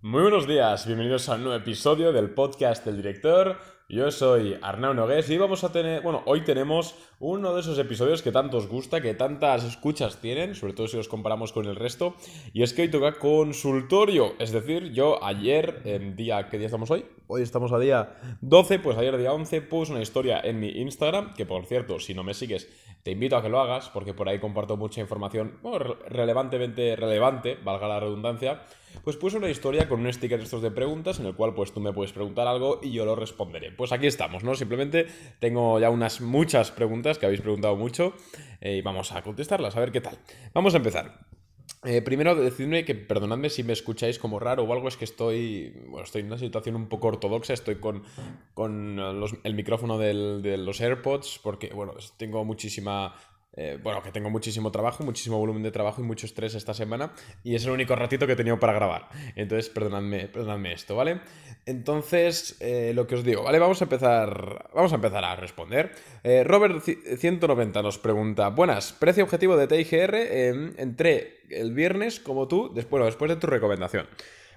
Muy buenos días, bienvenidos a un nuevo episodio del podcast del director. Yo soy Arnau Nogués y vamos a tener, bueno, hoy tenemos uno de esos episodios que tanto os gusta, que tantas escuchas tienen, sobre todo si los comparamos con el resto, y es que hoy toca consultorio, es decir, yo ayer, en día, ¿qué día estamos hoy? Hoy estamos a día 12, pues ayer día 11 puse una historia en mi Instagram, que por cierto, si no me sigues, te invito a que lo hagas, porque por ahí comparto mucha información, relevantemente relevante, valga la redundancia, pues puse una historia con un sticker de estos de preguntas en el cual pues tú me puedes preguntar algo y yo lo responderé. Pues aquí estamos, ¿no? Simplemente tengo ya unas muchas preguntas que habéis preguntado mucho eh, y vamos a contestarlas, a ver qué tal. Vamos a empezar. Eh, primero, decidme que, perdonadme si me escucháis como raro o algo, es que estoy, bueno, estoy en una situación un poco ortodoxa, estoy con, con el micrófono de los AirPods, porque, bueno, tengo muchísima eh, bueno, que tengo muchísimo trabajo, muchísimo volumen de trabajo y mucho estrés esta semana y es el único ratito que he tenido para grabar. Entonces, perdonadme, perdonadme esto, ¿vale? Entonces, eh, lo que os digo, ¿vale? Vamos a empezar, vamos a, empezar a responder. Eh, Robert190 nos pregunta, buenas, precio objetivo de TIGR, entré el viernes como tú, después, después de tu recomendación.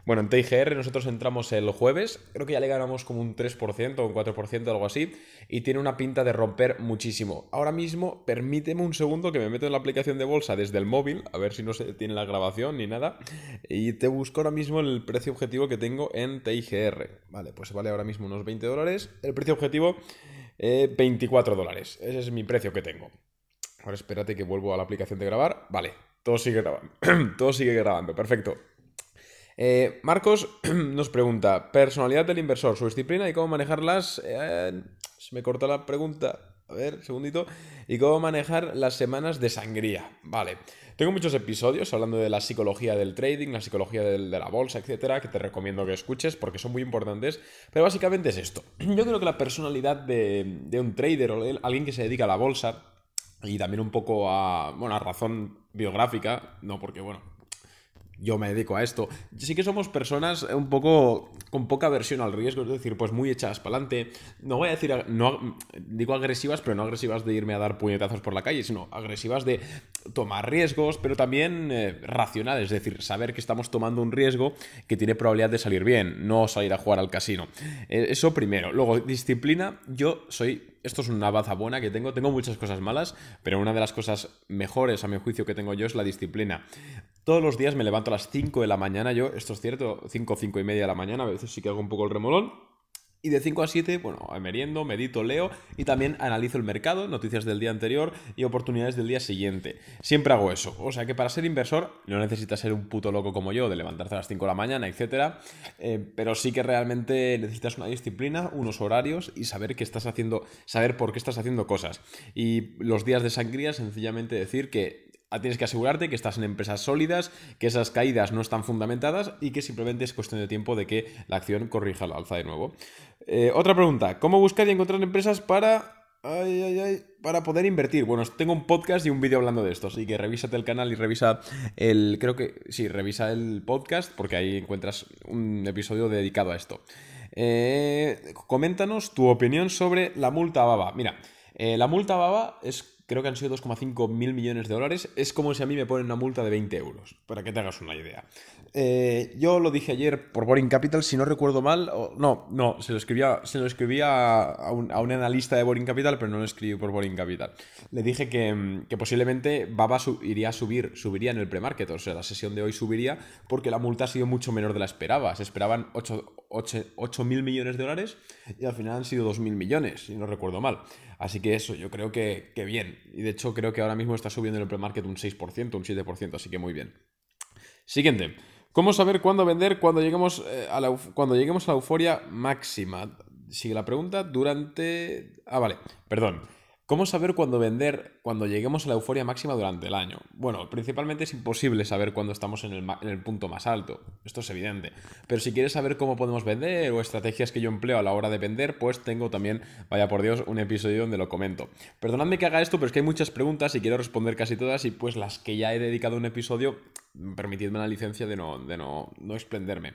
Bueno, en TIGR nosotros entramos el jueves, creo que ya le ganamos como un 3% o un 4%, algo así, y tiene una pinta de romper muchísimo. Ahora mismo, permíteme un segundo que me meto en la aplicación de bolsa desde el móvil, a ver si no se tiene la grabación ni nada, y te busco ahora mismo el precio objetivo que tengo en TIGR. Vale, pues vale ahora mismo unos 20 dólares. El precio objetivo, 24 eh, dólares. Ese es mi precio que tengo. Ahora espérate que vuelvo a la aplicación de grabar. Vale, todo sigue grabando. todo sigue grabando, perfecto. Eh, Marcos nos pregunta, personalidad del inversor, su disciplina y cómo manejarlas. Eh, se me cortó la pregunta. A ver, segundito. Y cómo manejar las semanas de sangría. Vale. Tengo muchos episodios hablando de la psicología del trading, la psicología de la bolsa, etcétera, que te recomiendo que escuches porque son muy importantes. Pero básicamente es esto. Yo creo que la personalidad de, de un trader o alguien que se dedica a la bolsa y también un poco a, bueno, a razón biográfica, no porque, bueno, yo me dedico a esto. Sí que somos personas un poco con poca aversión al riesgo, es decir, pues muy echadas para adelante. No voy a decir, no, digo agresivas, pero no agresivas de irme a dar puñetazos por la calle, sino agresivas de tomar riesgos, pero también eh, racionales, es decir, saber que estamos tomando un riesgo que tiene probabilidad de salir bien, no salir a jugar al casino. Eh, eso primero. Luego, disciplina, yo soy esto es una baza buena que tengo. Tengo muchas cosas malas, pero una de las cosas mejores a mi juicio que tengo yo es la disciplina. Todos los días me levanto a las 5 de la mañana, yo, esto es cierto, 5, 5 y media de la mañana, a veces sí que hago un poco el remolón. Y de 5 a 7, bueno, meriendo, medito, leo y también analizo el mercado, noticias del día anterior y oportunidades del día siguiente. Siempre hago eso. O sea que para ser inversor no necesitas ser un puto loco como yo, de levantarte a las 5 de la mañana, etc. Eh, pero sí que realmente necesitas una disciplina, unos horarios y saber qué estás haciendo, saber por qué estás haciendo cosas. Y los días de sangría, sencillamente decir que tienes que asegurarte que estás en empresas sólidas, que esas caídas no están fundamentadas y que simplemente es cuestión de tiempo de que la acción corrija la alza de nuevo. Eh, otra pregunta, ¿cómo buscar y encontrar empresas para... para poder invertir. Bueno, tengo un podcast y un vídeo hablando de esto, así que revísate el canal y revisa el... Creo que... Sí, revisa el podcast porque ahí encuentras un episodio dedicado a esto. Eh, coméntanos tu opinión sobre la multa BABA. Mira, eh, la multa BABA es creo que han sido 2,5 mil millones de dólares. Es como si a mí me ponen una multa de 20 euros, para que te hagas una idea. Eh, yo lo dije ayer por Boring Capital, si no recuerdo mal, no, no, se lo escribía, se lo escribía a, un, analista de Boring Capital, pero no lo escribí por Boring Capital. Le dije que, posiblemente Baba iría a subir, subiría en el premarket, o sea, la sesión de hoy subiría porque la multa ha sido mucho menor de la esperaba. Se esperaban 8 mil millones de dólares y al final han sido 2 mil millones, si no recuerdo mal. Así que eso, yo creo que, que bien. Y de hecho creo que ahora mismo está subiendo en el premarket un 6%, un 7%, así que muy bien. Siguiente. ¿Cómo saber cuándo vender cuando lleguemos, eh, a la, cuando lleguemos a la euforia máxima? Sigue la pregunta. Durante... Ah, vale. Perdón. ¿Cómo saber cuándo vender cuando lleguemos a la euforia máxima durante el año? Bueno, principalmente es imposible saber cuándo estamos en el, punto más alto, esto es evidente. Pero si quieres saber cómo podemos vender o estrategias que yo empleo a la hora de vender, pues tengo también, vaya por Dios, un episodio donde lo comento. Perdonadme que haga esto, pero es que hay muchas preguntas y quiero responder casi todas y pues las que ya he dedicado un episodio, permitidme la licencia de no, de no, no exprenderme.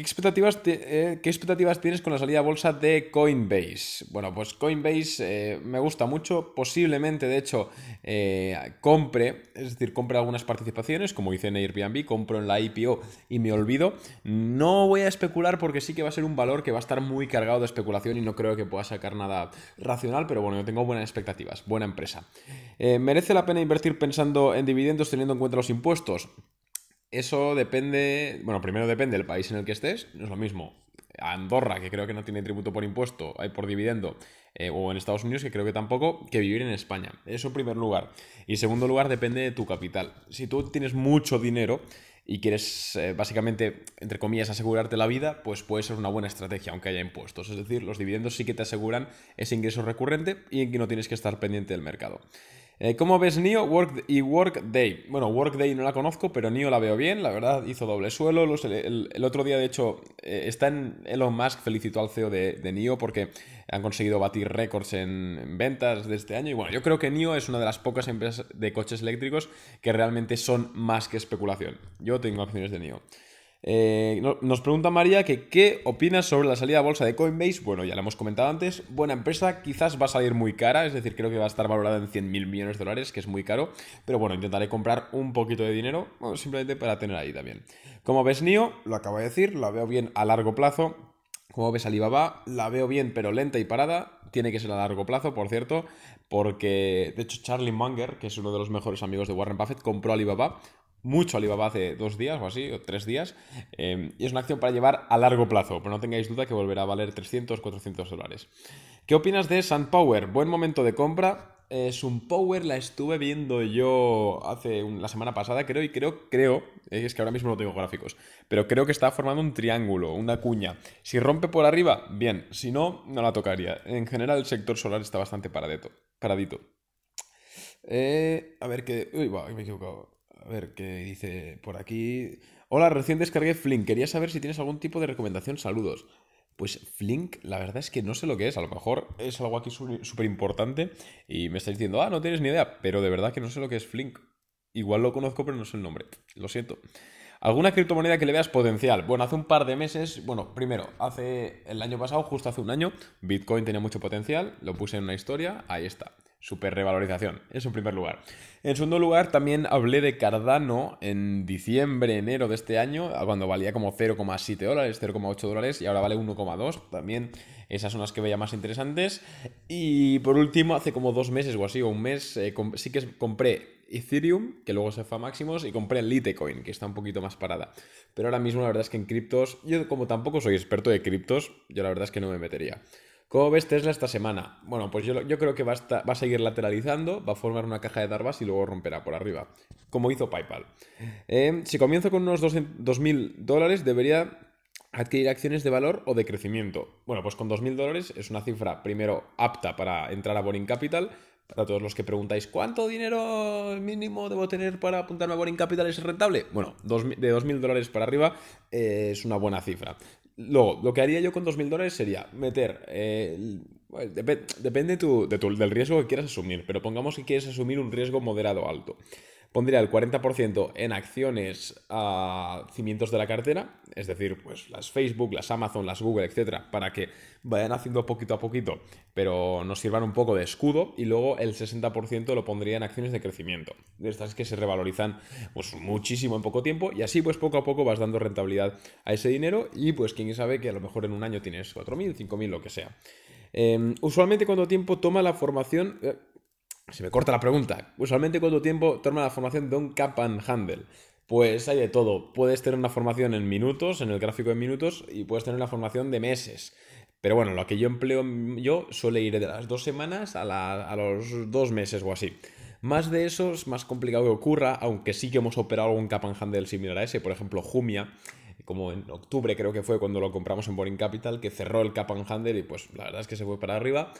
¿Qué expectativas, eh, ¿Qué expectativas, tienes con la salida a bolsa de Coinbase? Bueno, pues Coinbase eh, me gusta mucho. Posiblemente, de hecho, eh, compre, es decir, compre algunas participaciones, como hice en Airbnb, compro en la IPO y me olvido. No voy a especular porque sí que va a ser un valor que va a estar muy cargado de especulación y no creo que pueda sacar nada racional, pero bueno, yo tengo buenas expectativas, buena empresa. ¿Merece la pena invertir pensando en dividendos teniendo en cuenta los impuestos? Eso depende, bueno, primero depende del país en el que estés, no es lo mismo. Andorra, que creo que no tiene tributo por impuesto, hay por dividendo, eh, o en Estados Unidos, que creo que tampoco, que vivir en España. Eso en primer lugar. Y en segundo lugar, depende de tu capital. Si tú tienes mucho dinero y quieres, eh, básicamente, entre comillas, asegurarte la vida, pues puede ser una buena estrategia, aunque haya impuestos. Es decir, los dividendos sí que te aseguran ese ingreso recurrente y en que no tienes que estar pendiente del mercado. Eh, ¿Cómo ves NIO Work y Workday? Bueno, Workday no la conozco, pero NIO la veo bien, la verdad, hizo doble suelo. el, otro día, de hecho, eh, está en Elon Musk, felicitó al CEO de, NIO porque han conseguido batir récords en, ventas de este año. Y bueno, yo creo que NIO es una de las pocas empresas de coches eléctricos que realmente son más que especulación. Yo tengo acciones de NIO. Eh, nos pregunta María que qué opinas sobre la salida a bolsa de Coinbase. Bueno, ya lo hemos comentado antes. Buena empresa, quizás va a salir muy cara, es decir, creo que va a estar valorada en 100 mil millones de dólares, que es muy caro. Pero bueno, intentaré comprar un poquito de dinero, simplemente para tener ahí también. Como ves, NIO, lo acabo de decir, la veo bien a largo plazo. Como ves, Alibaba, la veo bien, pero lenta y parada. Tiene que ser a largo plazo, por cierto, porque de hecho Charlie Munger, que es uno de los mejores amigos de Warren Buffett, compró Alibaba mucho Alibaba hace dos días o así, o tres días, em, y es una acción para llevar a largo plazo, pero no tengáis duda que volverá a valer 300, 400 dólares. ¿Qué opinas de SunPower? Buen momento de compra. Eh, SunPower la estuve viendo yo hace la semana pasada, creo, y creo, creo, eh, es que ahora mismo no tengo gráficos, pero creo que está formando un triángulo, una cuña. Si rompe por arriba, bien, si no, no la tocaría. En general el sector solar está bastante paradito. paradito. Eh, a ver qué... Uy, va, me he equivocado. A ver qué dice por aquí. Hola, recién descargué Flink. Quería saber si tienes algún tipo de recomendación. Saludos. Pues Flink, la verdad es que no sé lo que es. A lo mejor es algo aquí súper importante y me estáis diciendo, ah, no tienes ni idea. Pero de verdad que no sé lo que es Flink. Igual lo conozco, pero no sé el nombre. Lo siento. ¿Alguna criptomoneda que le veas potencial? Bueno, hace un par de meses, bueno, primero, hace el año pasado, justo hace un año, Bitcoin tenía mucho potencial, lo puse en una historia, ahí está super revalorización. Eso en primer lugar. En segundo lugar, también hablé de Cardano en diciembre, enero de este año, cuando valía como 0,7 dólares, 0,8 dólares y ahora vale 1,2. También esas son las que veía más interesantes. Y por último, hace como dos meses o así, o un mes, eh, sí que compré Ethereum, que luego se fue a máximos, y compré Litecoin, que está un poquito más parada. Pero ahora mismo la verdad es que en criptos, yo como tampoco soy experto de criptos, yo la verdad es que no me metería. ¿Cómo ves Tesla esta semana? Bueno, pues yo, creo que va a, seguir lateralizando, va a formar una caja de Darvas y luego romperá por arriba, como hizo PayPal. Eh, si comienzo con unos 2.000 dólares, debería adquirir acciones de valor o de crecimiento. Bueno, pues con 2.000 dólares es una cifra, primero, apta para entrar a Boring Capital. Para todos los que preguntáis, ¿cuánto dinero mínimo debo tener para apuntarme a Boring Capital es rentable? Bueno, de 2.000 dólares para arriba eh, es una buena cifra. Luego, lo que haría yo con 2.000 dólares sería meter... Eh, depende del riesgo que quieras asumir, pero pongamos que quieres asumir un riesgo moderado alto pondría el 40% en acciones a cimientos de la cartera, es decir, pues las Facebook, las Amazon, las Google, etcétera, para que vayan haciendo poquito a poquito, pero nos sirvan un poco de escudo, y luego el 60% lo pondría en acciones de crecimiento, de estas que se revalorizan pues muchísimo en poco tiempo, y así pues poco a poco vas dando rentabilidad a ese dinero, y pues quién sabe que a lo mejor en un año tienes 4.000, 5.000, lo que sea. Em, usualmente cuánto tiempo toma la formación... Eh, se me corta la pregunta. Usualmente, ¿cuánto tiempo toma la formación de un cap and handle? Pues hay de todo. Puedes tener una formación en minutos, en el gráfico de minutos, y puedes tener una formación de meses. Pero bueno, lo que yo empleo yo suele ir de las dos semanas a, a los dos meses o así. Más de eso es más complicado que ocurra, aunque sí que hemos operado algún cap and handle similar a ese, por ejemplo, Jumia, como en octubre creo que fue cuando lo compramos en Boring Capital, que cerró el cap and handle y pues la verdad es que se fue para arriba.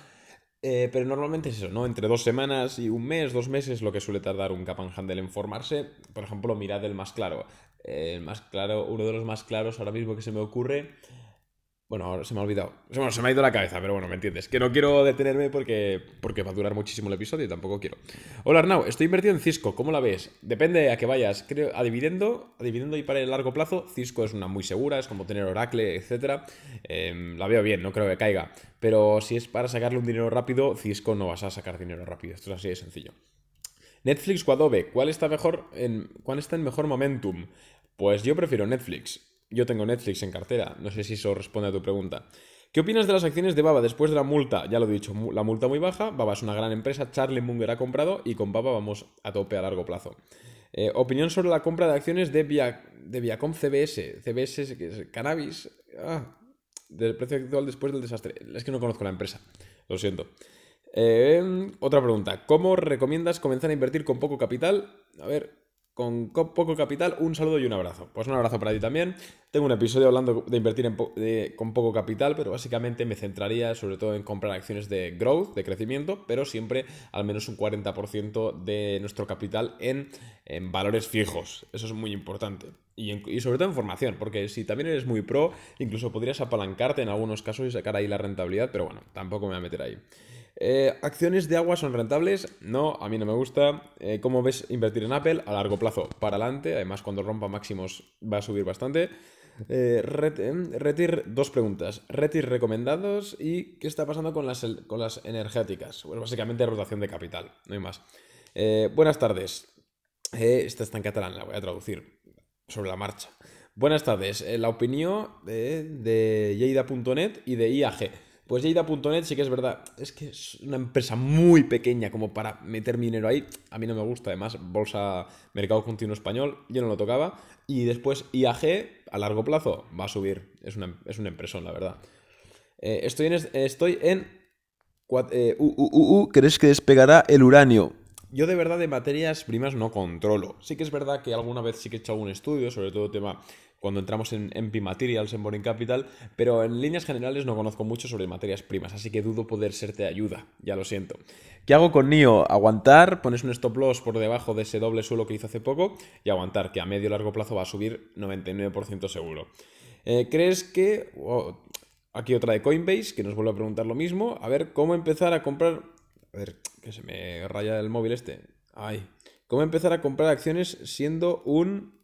Eh, pero normalmente es eso, ¿no? Entre dos semanas y un mes, dos meses, lo que suele tardar un cap and handle en formarse. Por ejemplo, mirad el más claro. el más claro, uno de los más claros ahora mismo que se me ocurre. Bueno, ahora se me ha olvidado. Bueno, se me ha ido la cabeza, pero bueno, me entiendes. Que no quiero detenerme porque, porque va a durar muchísimo el episodio y tampoco quiero. Hola Arnau, estoy invertido en Cisco. ¿Cómo la ves? Depende a que vayas. Creo, a dividendo, a dividendo y para el largo plazo, Cisco es una muy segura, es como tener Oracle, etc. Em, la veo bien, no creo que caiga. Pero si es para sacarle un dinero rápido, Cisco no vas a sacar dinero rápido. Esto es así de sencillo. Netflix o Adobe, ¿cuál está mejor en, cuál está en mejor momentum? Pues yo prefiero Netflix yo tengo Netflix en cartera. No sé si eso responde a tu pregunta. ¿Qué opinas de las acciones de Baba después de la multa? Ya lo he dicho, la multa muy baja. Baba es una gran empresa, Charlie Munger ha comprado y con Baba vamos a tope a largo plazo. Eh, opinión sobre la compra de acciones de, de Viacom CBS. CBS, es cannabis. Ah, del precio actual después del desastre. Es que no conozco la empresa. Lo siento. Eh, otra pregunta. ¿Cómo recomiendas comenzar a invertir con poco capital? A ver, con poco capital, un saludo y un abrazo. Pues un abrazo para ti también. Tengo un episodio hablando de invertir con poco capital, pero básicamente me centraría sobre todo en comprar acciones de growth, de crecimiento, pero siempre al menos un 40% de nuestro capital en, valores fijos. Eso es muy importante. Y, y, sobre todo en formación, porque si también eres muy pro, incluso podrías apalancarte en algunos casos y sacar ahí la rentabilidad, pero bueno, tampoco me voy a meter ahí. Eh, ¿Acciones de agua son rentables? No, a mí no me gusta. Eh, ¿Cómo ves invertir en Apple? A largo plazo, para adelante. Además, cuando rompa máximos va a subir bastante. Eh, retir, dos preguntas. Retir recomendados y qué está pasando con las, con las energéticas. Pues básicamente rotación de capital, no hay más. buenas tardes. esta está en catalán, la voy a traducir sobre la marcha. Buenas tardes. la opinión de, de y de IAG. Pues Jada.net sí que es verdad, es que es una empresa muy pequeña como para meter mi dinero ahí. A mí no me gusta, además, bolsa, mercado continuo español, yo no lo tocaba. Y después IAG, a largo plazo, va a subir. Es una, es una empresa, la verdad. Eh, estoy en... Estoy en eh, ¿Crees que despegará el uranio? Yo de verdad de materias primas no controlo. Sí que es verdad que alguna vez sí que he hecho algún estudio, sobre todo tema cuando entramos en MP Materials, en Boring Capital, pero en líneas generales no conozco mucho sobre materias primas, así que dudo poder serte de ayuda, ya lo siento. ¿Qué hago con NIO? Aguantar, pones un stop loss por debajo de ese doble suelo que hizo hace poco y aguantar, que a medio largo plazo va a subir 99% seguro. Eh, ¿Crees que... aquí otra de Coinbase, que nos vuelve a preguntar lo mismo. A ver, ¿cómo empezar a comprar... A ver, que se me raya el móvil este. Ay. ¿Cómo empezar a comprar acciones siendo un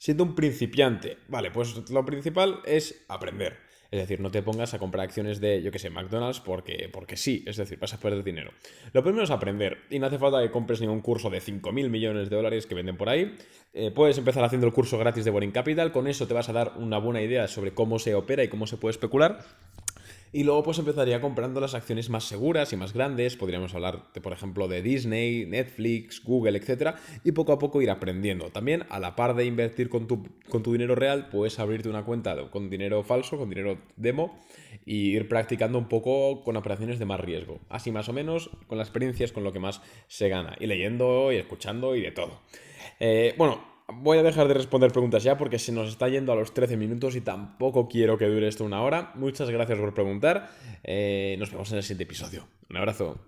siendo un principiante. Vale, pues lo principal es aprender. Es decir, no te pongas a comprar acciones de, yo que sé, McDonald's porque, porque sí, es decir, vas a perder dinero. Lo primero es aprender y no hace falta que compres ningún curso de 5.000 millones de dólares que venden por ahí. Eh, puedes empezar haciendo el curso gratis de Boring Capital, con eso te vas a dar una buena idea sobre cómo se opera y cómo se puede especular. Y luego pues empezaría comprando las acciones más seguras y más grandes. Podríamos hablar, de, por ejemplo, de Disney, Netflix, Google, etc. Y poco a poco ir aprendiendo. También, a la par de invertir con tu, con tu dinero real, puedes abrirte una cuenta con dinero falso, con dinero demo, y ir practicando un poco con operaciones de más riesgo. Así más o menos, con la experiencia es con lo que más se gana. Y leyendo y escuchando y de todo. Eh, bueno, Voy a dejar de responder preguntas ya porque se nos está yendo a los 13 minutos y tampoco quiero que dure esto una hora. Muchas gracias por preguntar. Eh, nos vemos en el siguiente episodio. Un abrazo.